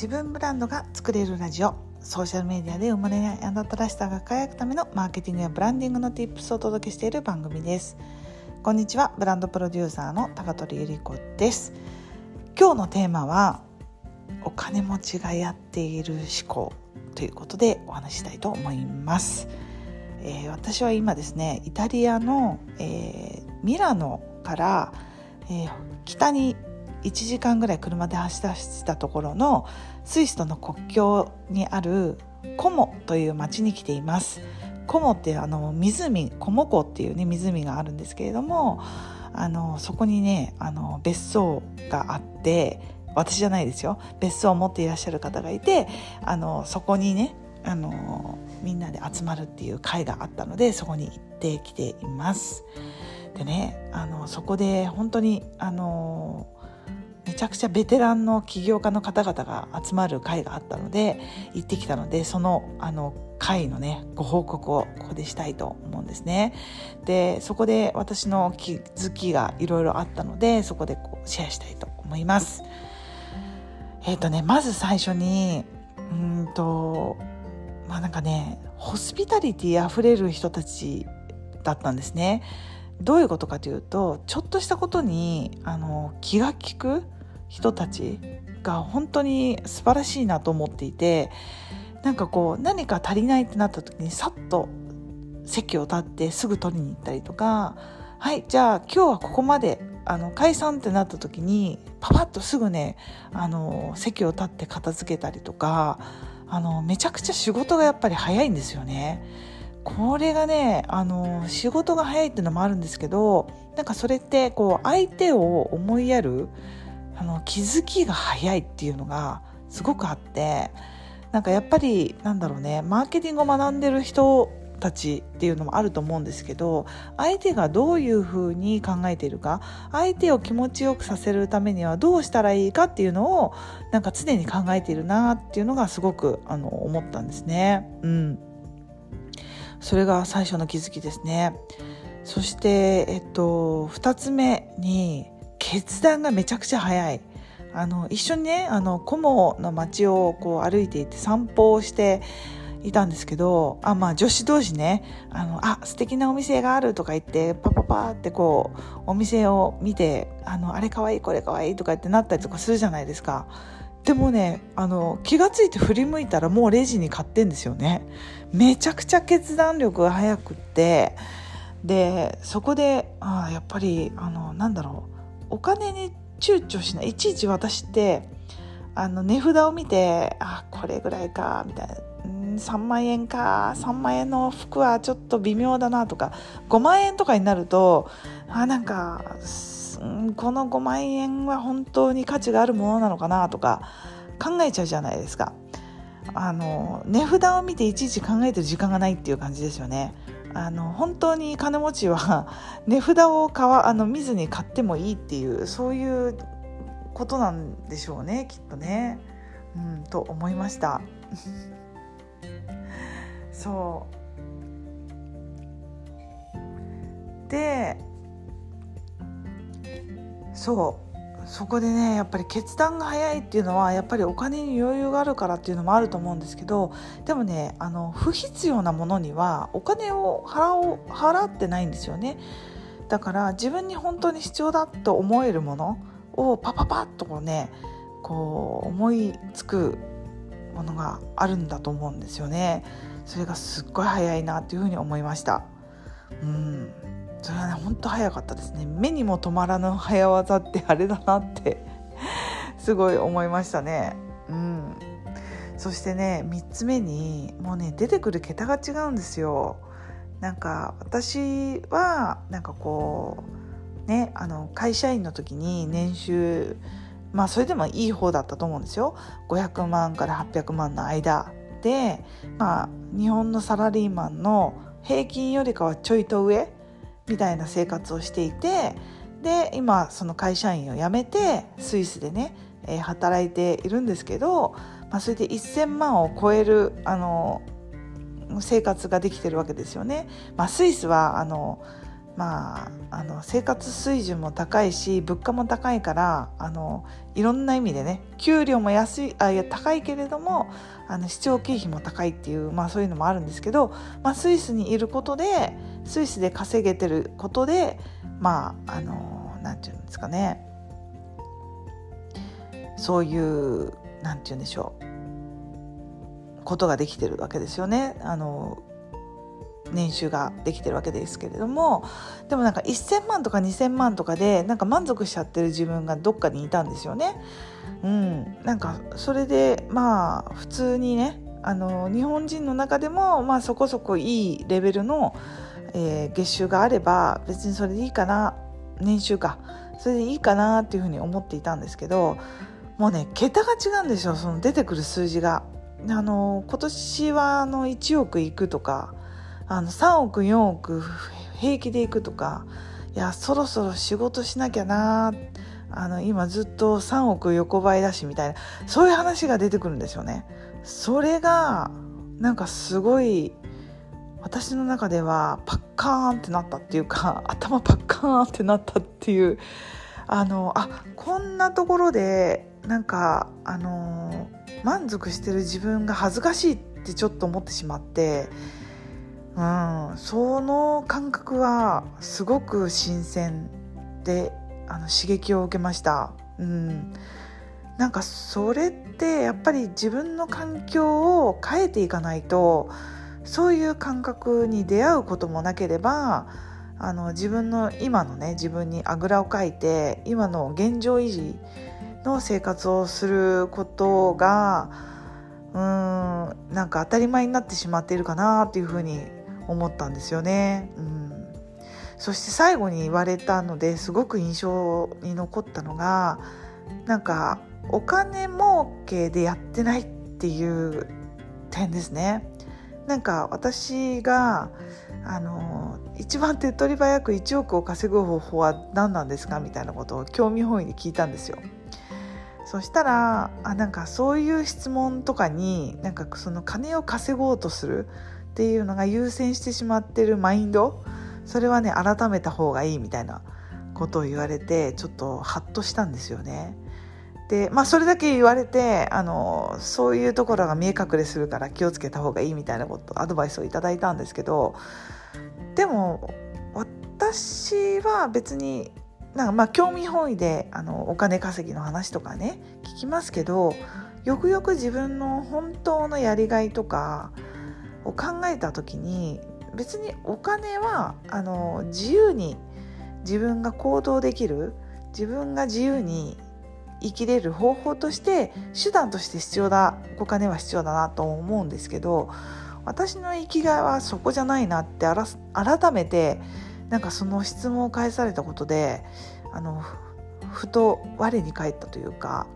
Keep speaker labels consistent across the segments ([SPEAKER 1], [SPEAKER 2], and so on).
[SPEAKER 1] 自分ブランドが作れるラジオ。ソーシャルメディアで生まれないあなたらしさが輝くためのマーケティングやブランディングの Tips をお届けしている番組です。こんにちは。ブランドプロデューサーの高取ゆり子です。今日のテーマはお金持ちがやっている思考ということでお話したいと思います、えー、私は今ですねイタリアの、えー、ミラノから、えー、北に1時間ぐらい車で走らせたところのスイスとの国境にあるコモという町に来ています。コモってあの湖コモ湖っていうね湖があるんですけれどもあのそこにねあの別荘があって私じゃないですよ別荘を持っていらっしゃる方がいてあのそこにねあのみんなで集まるっていう会があったのでそこに行ってきています。でねあのそこで本当にあのちゃくちゃベテランの起業家の方々が集まる会があったので行ってきたのでそのあの会のねご報告をここでしたいと思うんですね。でそこで私の気づきがいろいろあったのでそこでこうシェアしたいと思います。えっ、ー、とねまず最初にうんとまあなんかねホスピタリティあふれる人たちだったんですね。どういうことかというとちょっとしたことにあの気が利く人たちが本当に素晴らしいなと思っていてなんかこう何か足りないってなった時にさっと席を立ってすぐ取りに行ったりとかはいじゃあ今日はここまであの解散ってなった時にパパッとすぐねあの席を立って片付けたりとかあのめちゃくちゃ仕事がやっぱり早いんですよね。これがねあの仕事が早いっていうのもあるんですけどなんかそれってこう相手を思いやるあの気づきが早いっていうのがすごくあってなんかやっぱりなんだろうねマーケティングを学んでる人たちっていうのもあると思うんですけど相手がどういうふうに考えているか相手を気持ちよくさせるためにはどうしたらいいかっていうのをなんか常に考えているなっていうのがすごくあの思ったんですね。うん。それが最初の気づきですね。そして、えっと、2つ目に決断がめちゃくちゃ早い。あの一緒にねあのコモの街をこう歩いていて散歩をしていたんですけどあまあ女子同士ねあのあ素敵なお店があるとか言ってパパパってこうお店を見てあのあれかわいいこれかわいいとかってなったりとかするじゃないですか。でもねあの気が付いて振り向いたらもうレジに買ってんですよね。めちゃくちゃ決断力が速くって。でそこであやっぱりあのなんだろう。お金に躊躇しないいちいち私ってあの値札を見てあこれぐらいかみたいな3万円か3万円の服はちょっと微妙だなとか5万円とかになるとあなんかこの5万円は本当に価値があるものなのかなとか考えちゃうじゃないですか。あの値札を見ていちいち考えてる時間がないっていう感じですよね。あの本当に金持ちは 値札を買わあの見ずに買ってもいいっていうそういうことなんでしょうねきっとね。うん、と思いました。そうでそうそこでねやっぱり決断が早いっていうのはやっぱりお金に余裕があるからっていうのもあると思うんですけどでもねあの不必要なものにはお金を払お払ってないんですよね。だから自分に本当に必要だと思えるものをパパパッとこうねこう思いつくものがあるんだと思うんですよね。それがすっごい早いなっていうふうに思いました。うん。それはねほんと早かったですね。目にも止まらぬ早技ってあれだなって すごい思いましたね。うん。そしてね3つ目にもうね出てくる桁が違うんですよ。なんか私はなんかこうねあの会社員の時に年収まあそれでもいい方だったと思うんですよ。500万から800万の間でまあ日本のサラリーマンの平均よりかはちょいと上みたいな生活をしていてで今その会社員を辞めてスイスでね、えー、働いているんですけど、まあ、それで1,000万を超えるあの生活ができてるわけですよね。まあ、スイスはあのまあ、あの生活水準も高いし物価も高いからあのいろんな意味でね給料も安いあいや高いけれどもあの視聴経費も高いっていう、まあ、そういうのもあるんですけど、まあ、スイスにいることでスイスで稼げてることでまああのなんていうんですかねそういうなんて言うんでしょうことができてるわけですよね。あの年収ができてるわけですけれどもでもなんか1,000万とか2,000万とかでなんか満足しちゃってる自分がどっかにいたんですよね。うん、なんかそれでまあ普通にねあの日本人の中でも、まあ、そこそこいいレベルの、えー、月収があれば別にそれでいいかな年収かそれでいいかなっていうふうに思っていたんですけどもうね桁が違うんですよその出てくる数字が。あの今年はあの1億いくとかあの3億4億平気でいくとかいやそろそろ仕事しなきゃなあの今ずっと3億横ばいだしみたいなそういう話が出てくるんですよね。それがなんかすごい私の中ではパッカーンってなったっていうか 頭パッカーンってなったっていうあのあこんなところでなんかあの満足してる自分が恥ずかしいってちょっと思ってしまってうん、その感覚はすごく新鮮であの刺激を受けました。うん、なんかそれってやっぱり自分の環境を変えていかないとそういう感覚に出会うこともなければあの自分の今のね自分にあぐらをかいて今の現状維持の生活をすることがうーんなんか当たり前になってしまっているかなっていうふうに思ったんですよね。うん、そして最後に言われたのですごく印象に残ったのがなんかお金儲けでやってないっていう点ですね。なんか私があの一番手っ取り早く1億を稼ぐ方法は何なんですか？みたいなことを興味本位で聞いたんですよ。そしたらあなんかそういう質問とかになんかその金を稼ごうとするっていうのが優先してしまってるマインドそれはね改めた方がいいみたいなことを言われてちょっとハッとしたんですよね。でまあそれだけ言われてあのそういうところが見え隠れするから気をつけた方がいいみたいなことアドバイスをいただいたんですけどでも私は別になんかまあ興味本位であのお金稼ぎの話とかね聞きますけどよくよく自分の本当のやりがいとかを考えた時に別にお金はあの自由に自分が行動できる自分が自由に生きれる方法として手段として必要だお金は必要だなと思うんですけど私の生きがいはそこじゃないなって改めてなんかその質問を返されたことであのふと我に返ったというか、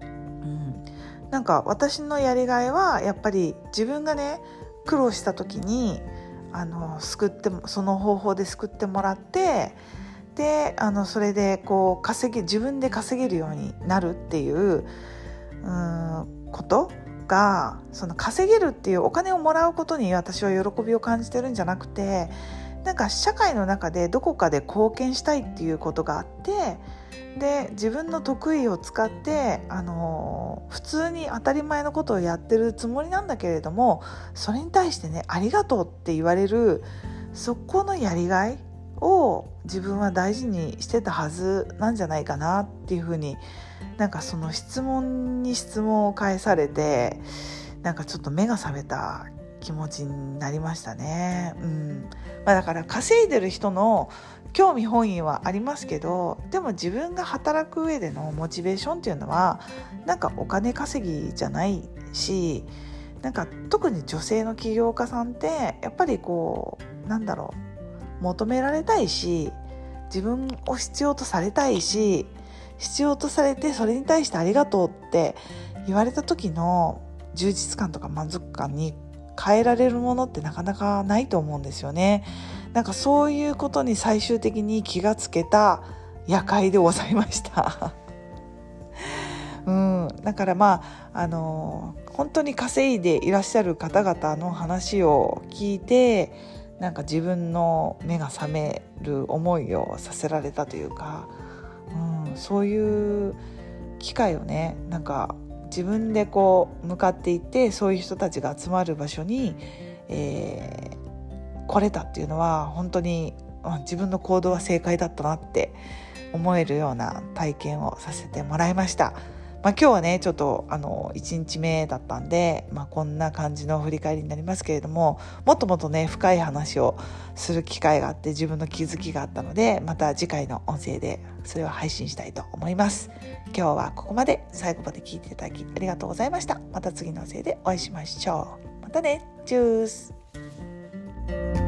[SPEAKER 1] うん、なんか私のやりがいはやっぱり自分がね苦労した時にあの救ってその方法で救ってもらってであのそれでこう稼ぎ自分で稼げるようになるっていううんことがその稼げるっていうお金をもらうことに私は喜びを感じてるんじゃなくてなんか社会の中でどこかで貢献したいっていうことがあってで自分の得意を使ってあの普通に当たり前のことをやってるつもりなんだけれどもそれに対してねありがとうって言われるそこのやりがいを自分は大事にしてたはずなんじゃないかなっていうふうになんかその質問に質問を返されてなんかちょっと目が覚めた気持ちになりましたね。うんまあ、だから稼いでる人の興味本位はありますけどでも自分が働く上でのモチベーションっていうのはなんかお金稼ぎじゃないしなんか特に女性の起業家さんってやっぱりこうなんだろう求められたいし自分を必要とされたいし必要とされてそれに対してありがとうって言われた時の充実感とか満足感に変えられるものってなかなかないと思うんですよね。なんかそういうことに最終的に気がつけた夜会でございました。うん、だからまああの本当に稼いでいらっしゃる方々の話を聞いてなんか自分の目が覚める思いをさせられたというか、うん、そういう機会をねなんか自分でこう向かっていってそういう人たちが集まる場所に、えー、来れたっていうのは本当に自分の行動は正解だったなって思えるような体験をさせてもらいました。まあ、今日はねちょっとあの1日目だったんで、まあ、こんな感じの振り返りになりますけれどももっともっとね深い話をする機会があって自分の気づきがあったのでまた次回の音声でそれを配信したいと思います。今日はここまで。最後まで聞いていただきありがとうございました。また次の音声でお会いしましょう。またね。チュース。